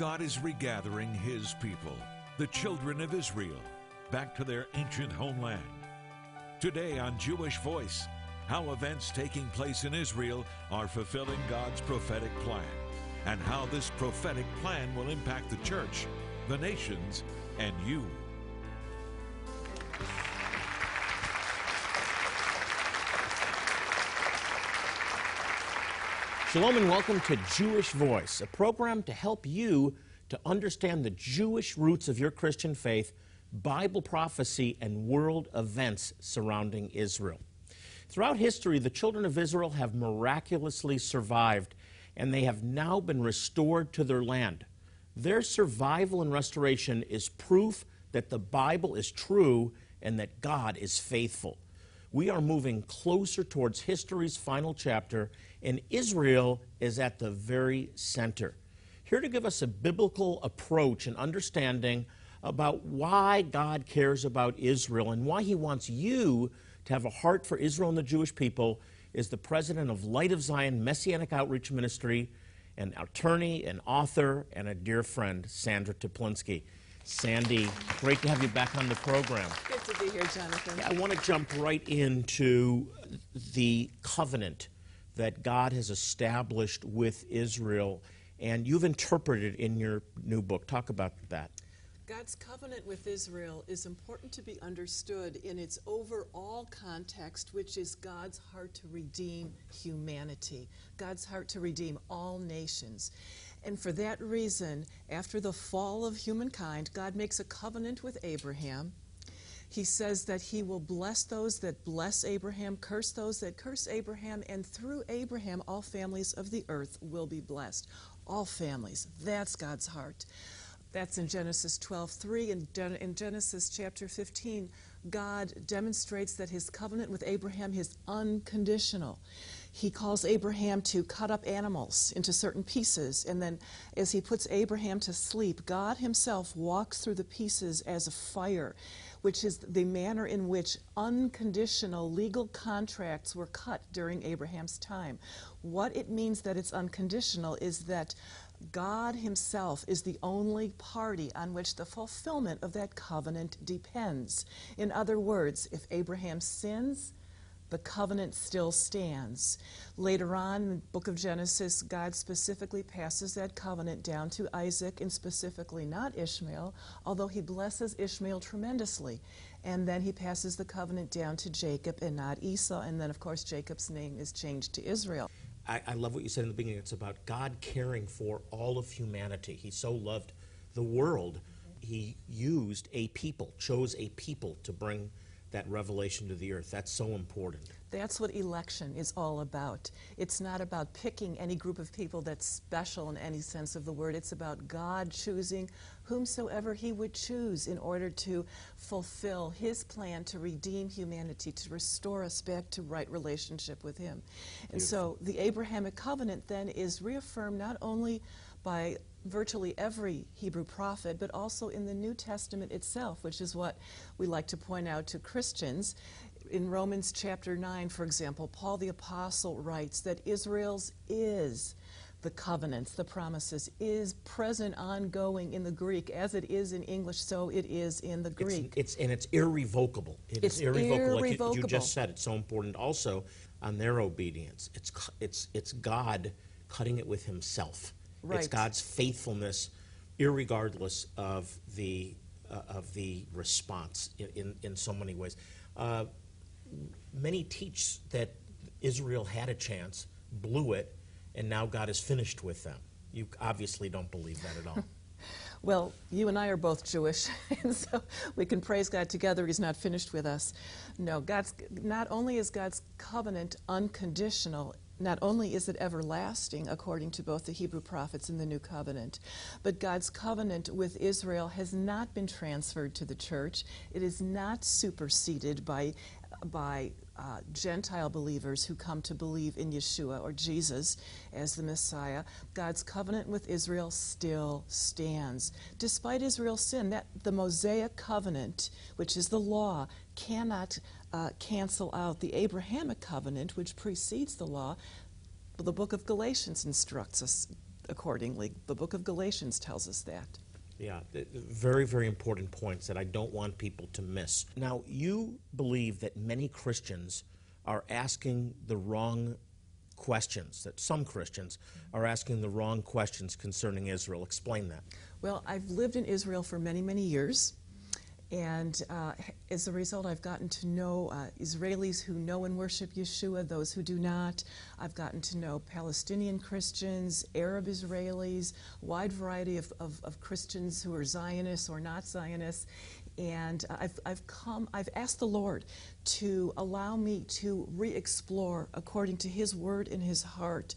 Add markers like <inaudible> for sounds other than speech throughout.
God is regathering His people, the children of Israel, back to their ancient homeland. Today on Jewish Voice, how events taking place in Israel are fulfilling God's prophetic plan, and how this prophetic plan will impact the church, the nations, and you. Shalom and welcome to Jewish Voice, a program to help you to understand the Jewish roots of your Christian faith, Bible prophecy, and world events surrounding Israel. Throughout history, the children of Israel have miraculously survived, and they have now been restored to their land. Their survival and restoration is proof that the Bible is true and that God is faithful. We are moving closer towards history's final chapter, and Israel is at the very center. Here to give us a biblical approach and understanding about why God cares about Israel and why He wants you to have a heart for Israel and the Jewish people is the president of Light of Zion Messianic Outreach Ministry, an attorney, an author, and a dear friend, Sandra Teplinsky. Sandy, great to have you back on the program. Good to be here, Jonathan. Yeah, I want to jump right into the covenant that God has established with Israel, and you've interpreted in your new book. Talk about that. God's covenant with Israel is important to be understood in its overall context, which is God's heart to redeem humanity, God's heart to redeem all nations. And for that reason, after the fall of humankind, God makes a covenant with Abraham. He says that he will bless those that bless Abraham, curse those that curse Abraham, and through Abraham, all families of the earth will be blessed. All families. That's God's heart. That's in Genesis 12:3 and in Genesis chapter 15, God demonstrates that his covenant with Abraham is unconditional. He calls Abraham to cut up animals into certain pieces, and then as he puts Abraham to sleep, God himself walks through the pieces as a fire, which is the manner in which unconditional legal contracts were cut during Abraham's time. What it means that it's unconditional is that God Himself is the only party on which the fulfillment of that covenant depends. In other words, if Abraham sins, the covenant still stands. Later on in the book of Genesis, God specifically passes that covenant down to Isaac and specifically not Ishmael, although he blesses Ishmael tremendously. And then he passes the covenant down to Jacob and not Esau. And then, of course, Jacob's name is changed to Israel. I, I love what you said in the beginning. It's about God caring for all of humanity. He so loved the world, He used a people, chose a people to bring that revelation to the earth. That's so important. That's what election is all about. It's not about picking any group of people that's special in any sense of the word. It's about God choosing whomsoever He would choose in order to fulfill His plan to redeem humanity, to restore us back to right relationship with Him. And Beautiful. so the Abrahamic covenant then is reaffirmed not only by virtually every Hebrew prophet, but also in the New Testament itself, which is what we like to point out to Christians. In Romans chapter 9, for example, Paul the Apostle writes that Israel's is the covenants, the promises, is present, ongoing in the Greek, as it is in English, so it is in the Greek. It's, it's and it's irrevocable. It It's is irrevocable, like you- you just said. It's so important. Also, on their obedience, it's it's it's God cutting it with Himself. It's Right. God's faithfulness, irregardless of the uh, of the response in, in, in so many ways. Uh, many teach that Israel had a chance, blew it, and now God is finished with them. You obviously don't believe that at all. <laughs> Well, you and I are both Jewish, <laughs> and so we can praise God together. He's not finished with us. No, God's not only is God's covenant unconditional, not only is it everlasting, according to both the Hebrew prophets and the New Covenant, but God's covenant with Israel has not been transferred to the church. It is not superseded by by uh, Gentile believers who come to believe in Yeshua or Jesus as the Messiah, God's covenant with Israel still stands. Despite Israel's sin, that the Mosaic covenant, which is the law, cannot uh, cancel out the Abrahamic covenant, which precedes the law. The book of Galatians instructs us accordingly. The book of Galatians tells us that. Yeah, very, very important points that I don't want people to miss. Now, you believe that many Christians are asking the wrong questions, that some Christians are asking the wrong questions concerning Israel. Explain that. Well, I've lived in Israel for many, many years. And uh, as a result, I've gotten to know uh, Israelis who know and worship Yeshua, those who do not. I've gotten to know Palestinian Christians, Arab Israelis, wide variety of, of, of Christians who are Zionists or not Zionists. And I've, I've come, I've asked the Lord to allow me to re explore, according to His word and His heart,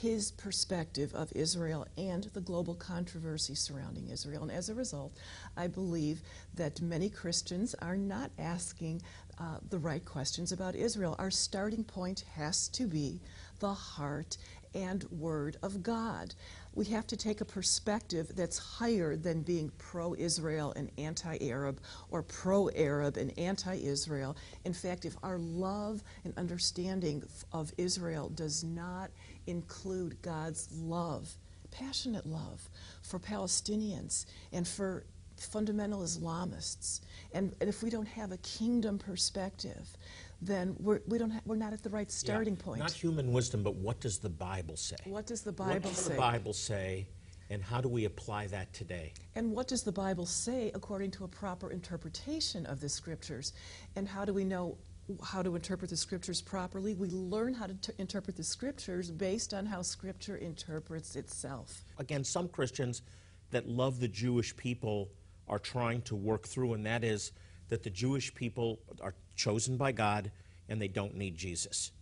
his perspective of Israel and the global controversy surrounding Israel. And as a result, I believe that many Christians are not asking uh, the right questions about Israel. Our starting point has to be the heart and word of God. We have to take a perspective that's higher than being pro Israel and anti Arab or pro Arab and anti Israel. In fact, if our love and understanding of Israel does not include God's love, passionate love for Palestinians and for fundamental Islamists. And, and if we don't have a kingdom perspective, then we're, we don't we're not at the right starting yeah, point. Not human wisdom, but what does the Bible say? What does the Bible what does say? the Bible say, and how do we apply that today? And what does the Bible say according to a proper interpretation of the Scriptures? And how do we know how to interpret the scriptures properly. We learn how to t- interpret the scriptures based on how scripture interprets itself. Again, some Christians that love the Jewish people are trying to work through, and that is that the Jewish people are chosen by God and they don't need Jesus.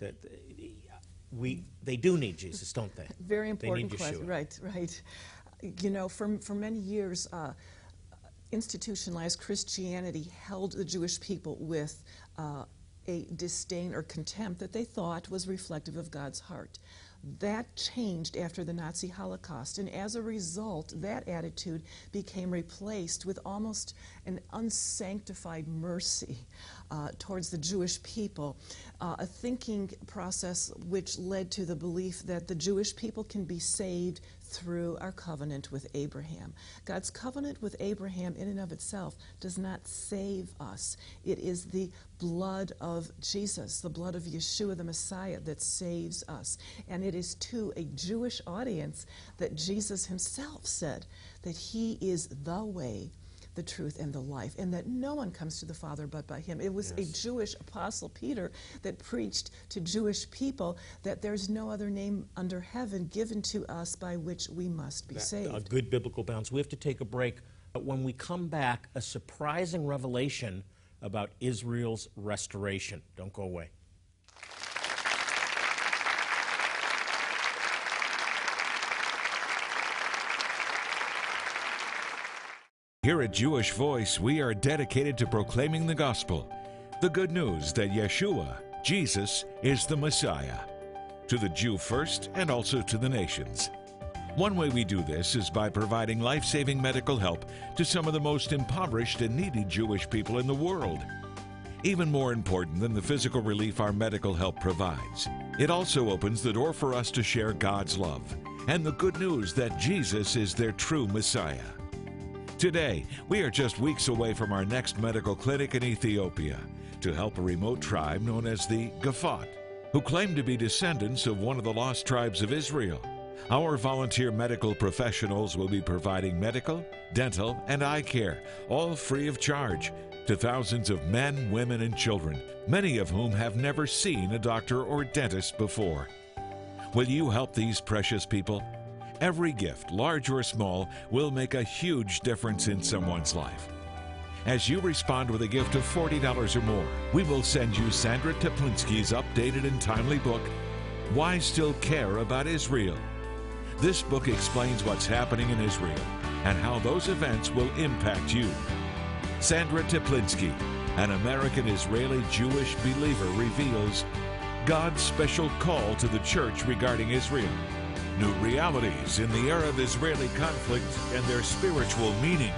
That we, they do need Jesus, don't they? Very important question. Right, right. You know, for, for many years, uh, institutionalized Christianity held the Jewish people with uh, a disdain or contempt that they thought was reflective of God's heart. That changed after the Nazi Holocaust, and as a result, that attitude became replaced with almost an unsanctified mercy uh, towards the Jewish people, uh, a thinking process which led to the belief that the Jewish people can be saved through our covenant with Abraham. God's covenant with Abraham, in and of itself, does not save us. It is the blood of Jesus, the blood of Yeshua, the Messiah, that saves us. And it is to a Jewish audience that Jesus himself said that he is the way, the truth and the life, and that no one comes to the Father but by him. It was yes. a Jewish apostle, Peter, that preached to Jewish people that there's no other name under heaven given to us by which we must be that, saved. A good biblical balance. We have to take a break. But when we come back, a surprising revelation about Israel's restoration. Don't go away. Here at Jewish Voice, we are dedicated to proclaiming the gospel, the good news that Yeshua, Jesus, is the Messiah, to the Jew first and also to the nations. One way we do this is by providing life saving medical help to some of the most impoverished and needy Jewish people in the world. Even more important than the physical relief our medical help provides, it also opens the door for us to share God's love and the good news that Jesus is their true Messiah. Today, we are just weeks away from our next medical clinic in Ethiopia to help a remote tribe known as the Gafat, who claim to be descendants of one of the lost tribes of Israel. Our volunteer medical professionals will be providing medical, dental, and eye care, all free of charge, to thousands of men, women, and children, many of whom have never seen a doctor or dentist before. Will you help these precious people? Every gift, large or small, will make a huge difference in someone's life. As you respond with a gift of $40 or more, we will send you Sandra Teplinsky's updated and timely book, Why Still Care About Israel. This book explains what's happening in Israel and how those events will impact you. Sandra Teplinsky, an American Israeli Jewish believer, reveals God's special call to the church regarding Israel new realities in the Arab Israeli conflict and their spiritual meaning,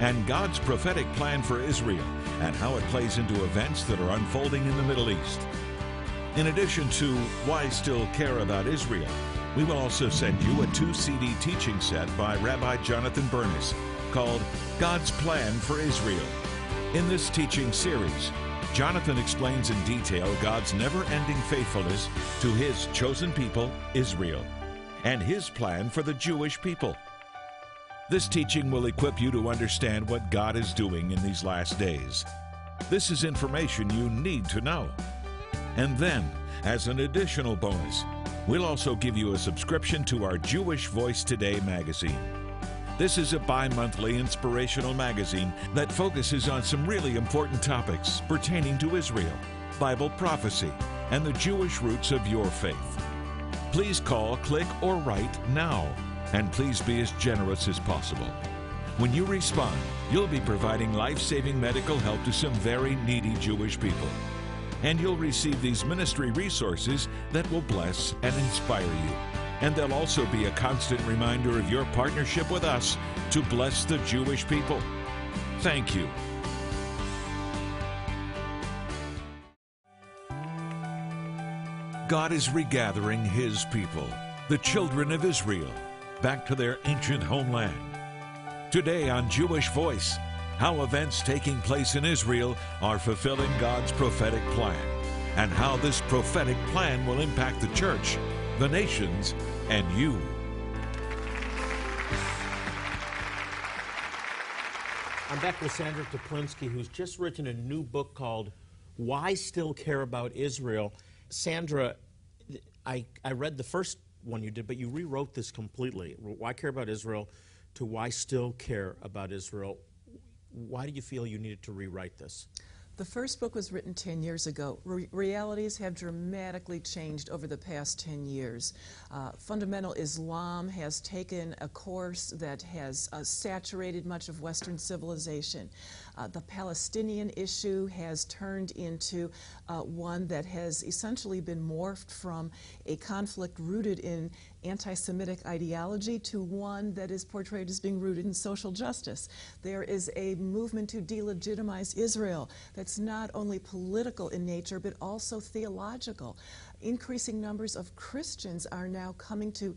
and God's prophetic plan for Israel and how it plays into events that are unfolding in the Middle East. In addition to Why Still Care About Israel, We will also send you a two CD teaching set by Rabbi Jonathan Bernis called God's Plan for Israel. In this teaching series, Jonathan explains in detail God's never ending faithfulness to his chosen people, Israel, and his plan for the Jewish people. This teaching will equip you to understand what God is doing in these last days. This is information you need to know. And then, as an additional bonus, we'll also give you a subscription to our Jewish Voice Today magazine. This is a bi monthly inspirational magazine that focuses on some really important topics pertaining to Israel, Bible prophecy, and the Jewish roots of your faith. Please call, click, or write now and please be as generous as possible. When you respond, you'll be providing life saving medical help to some very needy Jewish people. And you'll receive these ministry resources that will bless and inspire you. And they'll also be a constant reminder of your partnership with us to bless the Jewish people. Thank you. God is regathering His people, the children of Israel back to their ancient homeland. Today on Jewish Voice, how events taking place in Israel are fulfilling God's prophetic plan, and how this prophetic plan will impact the church, the nations, and you. I'm back with Sandra Teplinsky, who's just written a new book called Why Still Care About Israel. Sandra, I, I read the first one you did, but you rewrote this completely. Why care about Israel to why still care about Israel. Why do you feel you needed to rewrite this? The first book was written 10 years ago. Re- realities have dramatically changed over the past 10 years. Uh, fundamental Islam has taken a course that has uh, saturated much of Western civilization. Uh, the Palestinian issue has turned into uh, one that has essentially been morphed from a conflict rooted in anti Semitic ideology to one that is portrayed as being rooted in social justice. There is a movement to delegitimize Israel that's not only political in nature but also theological. Increasing numbers of Christians are now coming to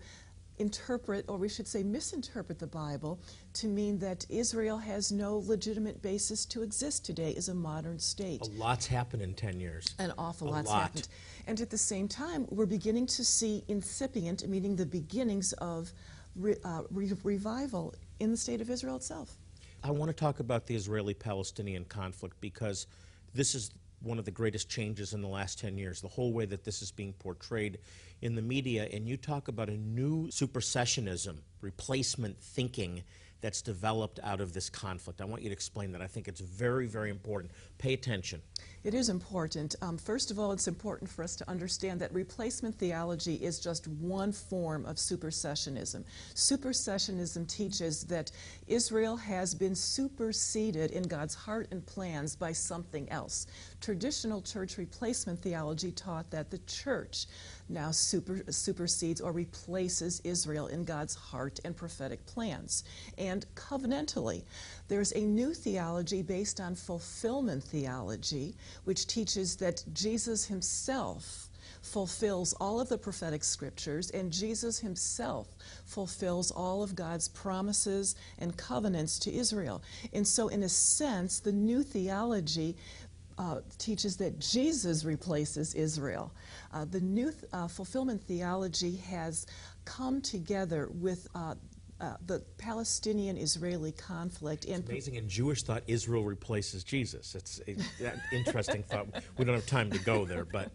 interpret, or we should say misinterpret the Bible to mean that Israel has no legitimate basis to exist today as a modern state. A lot's happened in 10 years. An awful a lot's lot. happened. And at the same time, we're beginning to see incipient, meaning the beginnings of re, uh, re- revival in the state of Israel itself. I want to talk about the Israeli Palestinian conflict because this is one of the greatest changes in the last 10 years, the whole way that this is being portrayed in the media. And you talk about a new supersessionism, replacement thinking that's developed out of this conflict. I want you to explain that. I think it's very, very important. Pay attention. It is important. Um, first of all, it's important for us to understand that replacement theology is just one form of supersessionism. Supersessionism teaches that Israel has been superseded in God's heart and plans by something else. Traditional church replacement theology taught that the church now super, supersedes or replaces Israel in God's heart and prophetic plans. And covenantally, there's a new theology based on fulfillment theology, which teaches that Jesus himself fulfills all of the prophetic scriptures, and Jesus himself fulfills all of God's promises and covenants to Israel. And so, in a sense, the new theology uh, teaches that Jesus replaces Israel. Uh, the new th- uh, fulfillment theology has come together with uh, the Palestinian Israeli conflict. And it's amazing. In Jewish thought, Israel replaces Jesus. It's an interesting thought. We don't have time to go there, but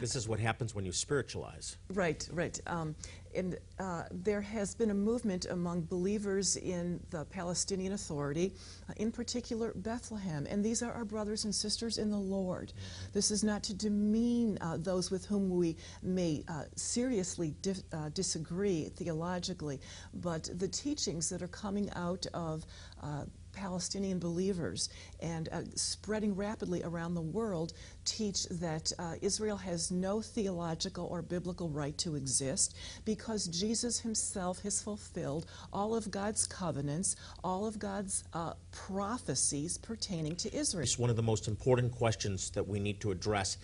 this is what happens when you spiritualize. Right, right. Um, and uh, there has been a movement among believers in the Palestinian Authority, uh, in particular Bethlehem. And these are our brothers and sisters in the Lord. This is not to demean uh, those with whom we may uh, seriously uh, disagree theologically, but the teachings that are coming out of uh, Palestinian believers and uh, spreading rapidly around the world teach that uh, Israel has no theological or biblical right to exist because Jesus himself has fulfilled all of God's covenants, all of God's uh, prophecies pertaining to Israel. It's one of the most important questions that we need to address.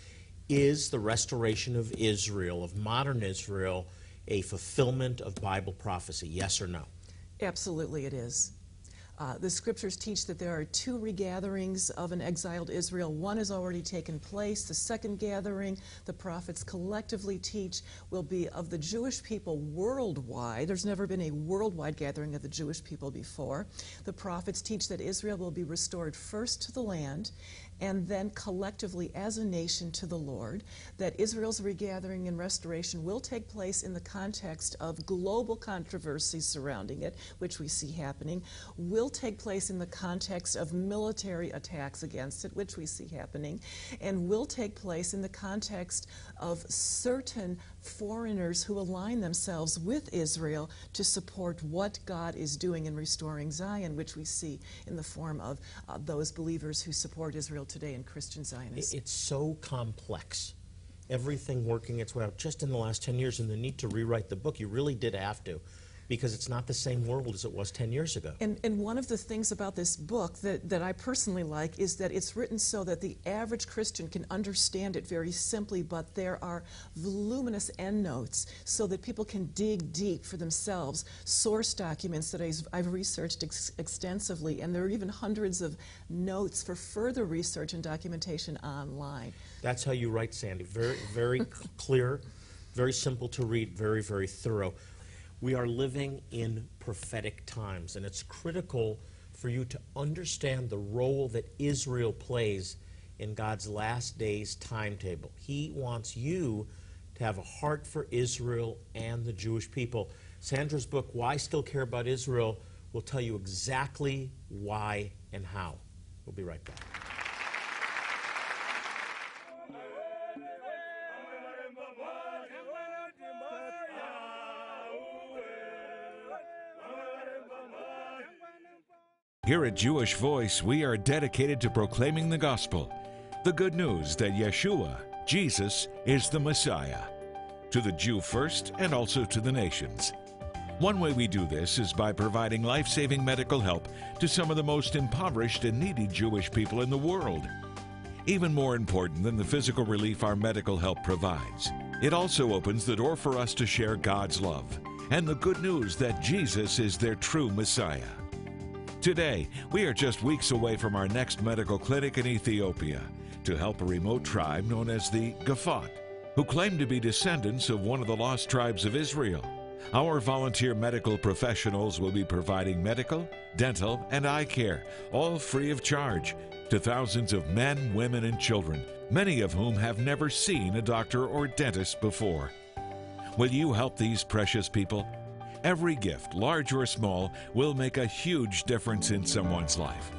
Is the restoration of Israel, of modern Israel, a fulfillment of Bible prophecy? Yes or no? Absolutely, it is. Uh, the scriptures teach that there are two regatherings of an exiled Israel. One has already taken place. The second gathering, the prophets collectively teach, will be of the Jewish people worldwide. There's never been a worldwide gathering of the Jewish people before. The prophets teach that Israel will be restored first to the land and then collectively as a nation to the Lord, that Israel's regathering and restoration will take place in the context of global controversies surrounding it, which we see happening, will take place in the context of military attacks against it, which we see happening, and will take place in the context of certain foreigners who align themselves with Israel to support what God is doing in restoring Zion, which we see in the form of uh, those believers who support Israel today in Christian Zionism. It's so complex. Everything working its way out just in the last 10 years, and the need to rewrite the book, you really did have to because it's not the same world as it was 10 years ago. And, and one of the things about this book that, that I personally like is that it's written so that the average Christian can understand it very simply, but there are voluminous endnotes so that people can dig deep for themselves. Source documents that I've, I've researched ex extensively, and there are even hundreds of notes for further research and documentation online. That's how you write, Sandy. Very, very <laughs> clear, very simple to read, very, very thorough. We are living in prophetic times, and it's critical for you to understand the role that Israel plays in God's last days timetable. He wants you to have a heart for Israel and the Jewish people. Sandra's book, Why Still Care About Israel, will tell you exactly why and how. We'll be right back. Here at Jewish Voice, we are dedicated to proclaiming the gospel, the good news that Yeshua, Jesus, is the Messiah, to the Jew first and also to the nations. One way we do this is by providing life saving medical help to some of the most impoverished and needy Jewish people in the world. Even more important than the physical relief our medical help provides, it also opens the door for us to share God's love and the good news that Jesus is their true Messiah. Today, we are just weeks away from our next medical clinic in Ethiopia to help a remote tribe known as the Gafat, who claim to be descendants of one of the lost tribes of Israel. Our volunteer medical professionals will be providing medical, dental, and eye care, all free of charge, to thousands of men, women, and children, many of whom have never seen a doctor or dentist before. Will you help these precious people? Every gift, large or small, will make a huge difference in someone's life.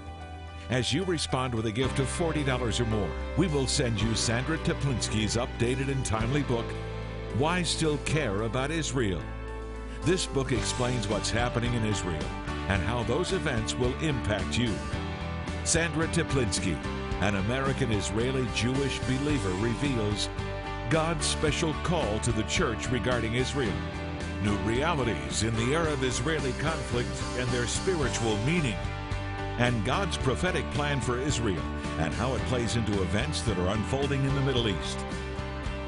As you respond with a gift of $40 or more, we will send you Sandra Teplinsky's updated and timely book, Why Still Care About Israel. This book explains what's happening in Israel and how those events will impact you. Sandra Teplinsky, an American Israeli Jewish believer, reveals God's special call to the church regarding Israel new realities in the Arab Israeli conflict and their spiritual meaning, and God's prophetic plan for Israel and how it plays into events that are unfolding in the Middle East.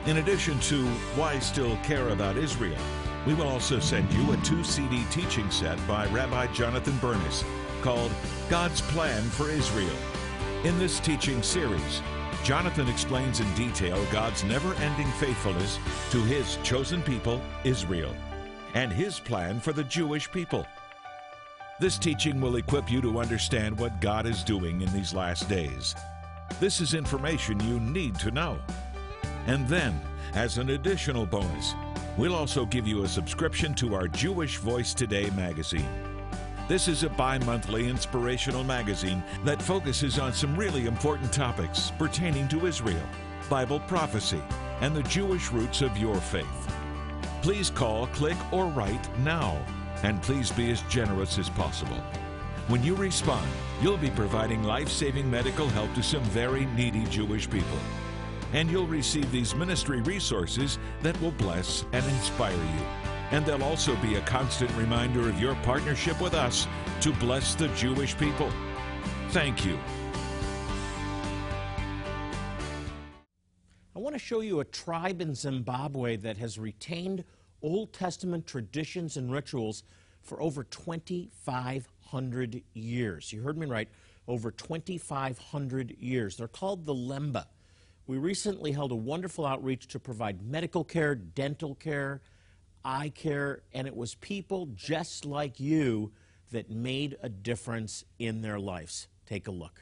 In addition to Why Still Care About Israel, we will also send you a two CD teaching set by Rabbi Jonathan Bernis called God's Plan for Israel. In this teaching series, Jonathan explains in detail God's never ending faithfulness to his chosen people, Israel and his plan for the Jewish people. This teaching will equip you to understand what God is doing in these last days. This is information you need to know. And then, as an additional bonus, we'll also give you a subscription to our Jewish Voice Today magazine. This is a bi monthly inspirational magazine that focuses on some really important topics pertaining to Israel, Bible prophecy, and the Jewish roots of your faith. Please call, click, or write now. And please be as generous as possible. When you respond, you'll be providing life saving medical help to some very needy Jewish people. And you'll receive these ministry resources that will bless and inspire you. And they'll also be a constant reminder of your partnership with us to bless the Jewish people. Thank you. I want to show you a tribe in Zimbabwe that has retained Old Testament traditions and rituals for over 2,500 years. You heard me right, over 2,500 years. They're called the Lemba. We recently held a wonderful outreach to provide medical care, dental care, eye care, and it was people just like you that made a difference in their lives. Take a look.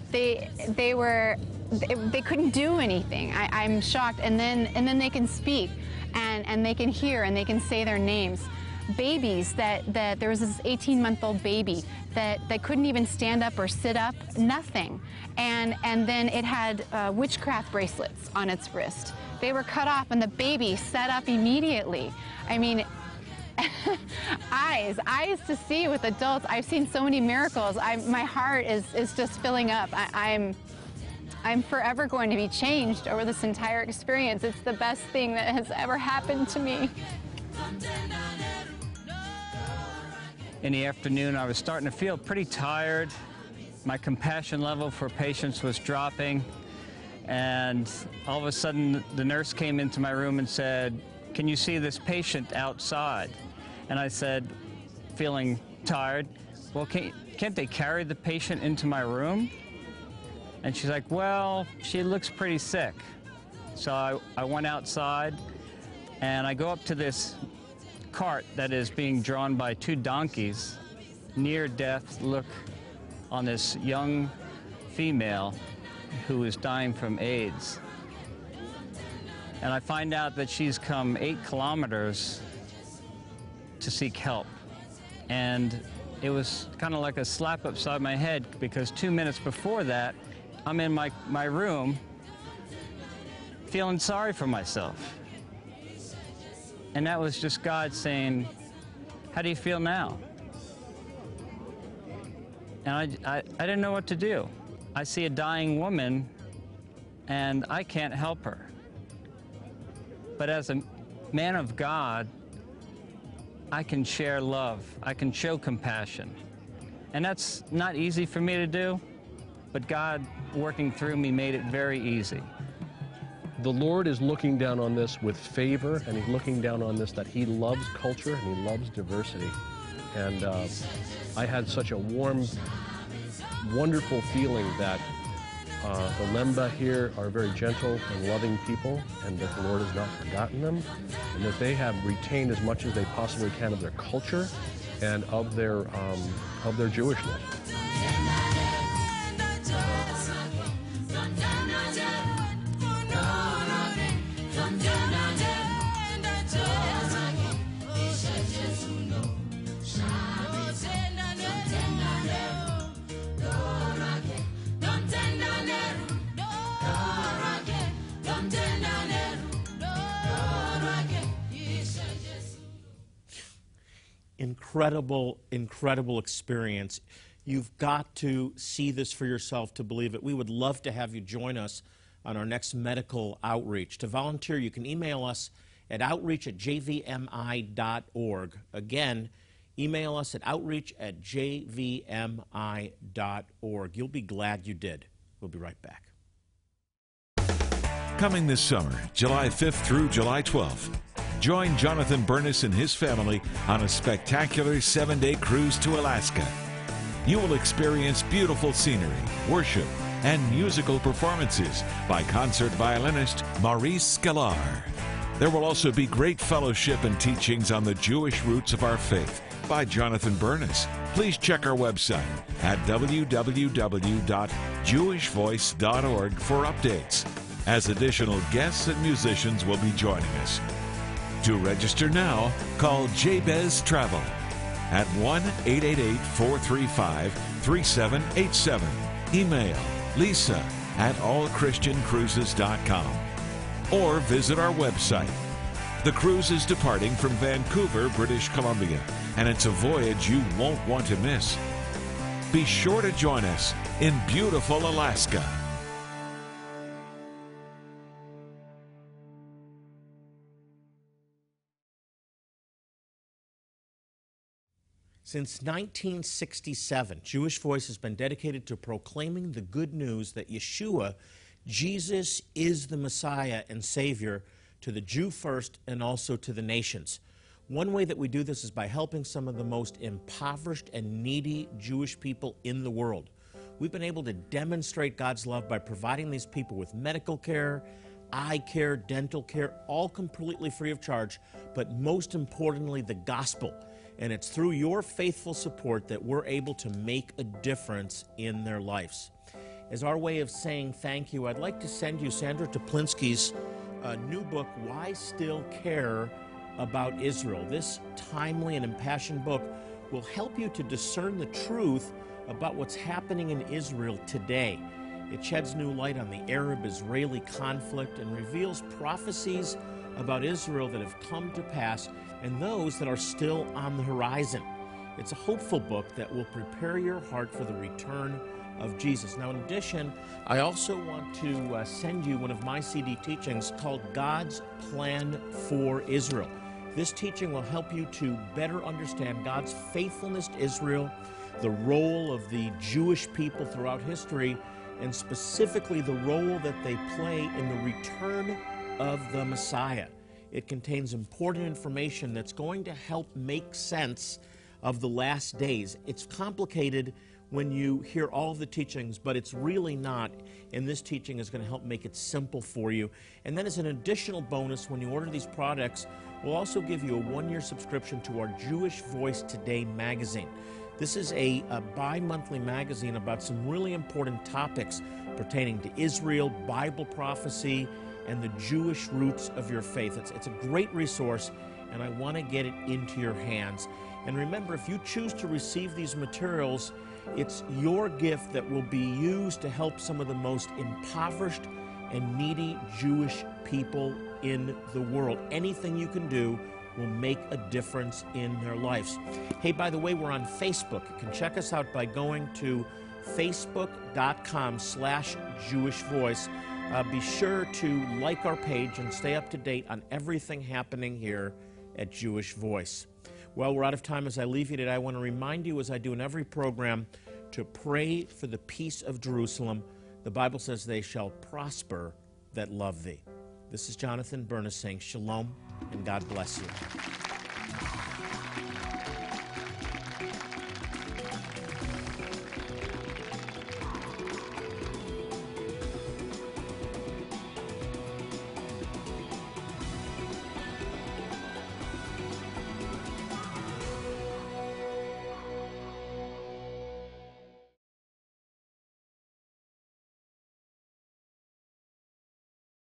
they they were they, they couldn't do anything. I, am shocked. And then and then they can speak, and and they can hear and they can say their names. Babies that that there was this 18 month old baby that that couldn't even stand up or sit up, nothing, and and then it had uh, witchcraft bracelets on its wrist. They were cut off, and the baby sat up immediately. I mean, <laughs> eyes, eyes to see with adults. I've seen so many miracles. I, my heart is, is just filling up. I, I'm, I'm forever going to be changed over this entire experience. It's the best thing that has ever happened to me. In the afternoon, I was starting to feel pretty tired. My compassion level for patients was dropping. And all of a sudden, the nurse came into my room and said, can you see this patient outside? And I said, feeling tired, well, can't, can't they carry the patient into my room? And she's like, well, she looks pretty sick. So I, I went outside and I go up to this cart that is being drawn by two donkeys, near death look on this young female who is dying from AIDS and I find out that she's come eight kilometers to seek help. And it was kind of like a slap upside my head because two minutes before that, I'm in my, my room feeling sorry for myself. And that was just God saying, How do you feel now? And I, I, I didn't know what to do. I see a dying woman and I can't help her. But as a man of God, I can share love. I can show compassion. And that's not easy for me to do, but God working through me made it very easy. The Lord is looking down on this with favor, and He's looking down on this that He loves culture and He loves diversity. And uh, I had such a warm, wonderful feeling that uh, the Lemba here are very gentle and loving people, and that the Lord has not forgotten them, and that they have retained as much as they possibly can of their culture and of their um, of their Jewishness. Incredible, incredible experience. You've got to see this for yourself to believe it. We would love to have you join us on our next medical outreach. To volunteer, you can email us at outreach at jvmi.org. Again, email us at outreach at jvmi.org. You'll be glad you did. We'll be right back. Coming this summer, July 5th through July 12th. Join Jonathan Bernis and his family on a spectacular seven day cruise to Alaska. You will experience beautiful scenery, worship, and musical performances by concert violinist Maurice Sklar. There will also be great fellowship and teachings on the Jewish roots of our faith by Jonathan Bernis. Please check our website at www.jewishvoice.org for updates, as additional guests and musicians will be joining us. To register now, call Jabez Travel at 1 888 435 3787. Email lisa at allchristiancruises.com or visit our website. The cruise is departing from Vancouver, British Columbia, and it's a voyage you won't want to miss. Be sure to join us in beautiful Alaska. Since 1967, Jewish Voice has been dedicated to proclaiming the good news that Yeshua, Jesus, is the Messiah and Savior to the Jew first and also to the nations. One way that we do this is by helping some of the most impoverished and needy Jewish people in the world. We've been able to demonstrate God's love by providing these people with medical care, eye care, dental care, all completely free of charge, but most importantly, the gospel. And it's through your faithful support that we're able to make a difference in their lives. As our way of saying thank you, I'd like to send you Sandra Teplinsky's uh, new book, Why Still Care About Israel. This timely and impassioned book will help you to discern the truth about what's happening in Israel today. It sheds new light on the Arab Israeli conflict and reveals prophecies about Israel that have come to pass and those that are still on the horizon. It's a hopeful book that will prepare your heart for the return of Jesus. Now, in addition, I also want to uh, send you one of my CD teachings called God's Plan for Israel. This teaching will help you to better understand God's faithfulness to Israel, the role of the Jewish people throughout history, and specifically the role that they play in the return of the Messiah. It contains important information that's going to help make sense of the last days. It's complicated when you hear all of the teachings, but it's really not. And this teaching is going to help make it simple for you. And then, as an additional bonus, when you order these products, we'll also give you a one year subscription to our Jewish Voice Today magazine. This is a, a bi monthly magazine about some really important topics pertaining to Israel, Bible prophecy, and the Jewish roots of your faith. It's, it's a great resource, and I want to get it into your hands. And remember, if you choose to receive these materials, it's your gift that will be used to help some of the most impoverished and needy Jewish people in the world. Anything you can do will make a difference in their lives. Hey, by the way, we're on Facebook. You can check us out by going to facebook.com slash Jewish Voice. Uh, be sure to like our page and stay up to date on everything happening here at Jewish Voice. Well, we're out of time as I leave you today. I want to remind you, as I do in every program, to pray for the peace of Jerusalem. The Bible says they shall prosper that love thee. This is Jonathan Bernis saying shalom and God bless you.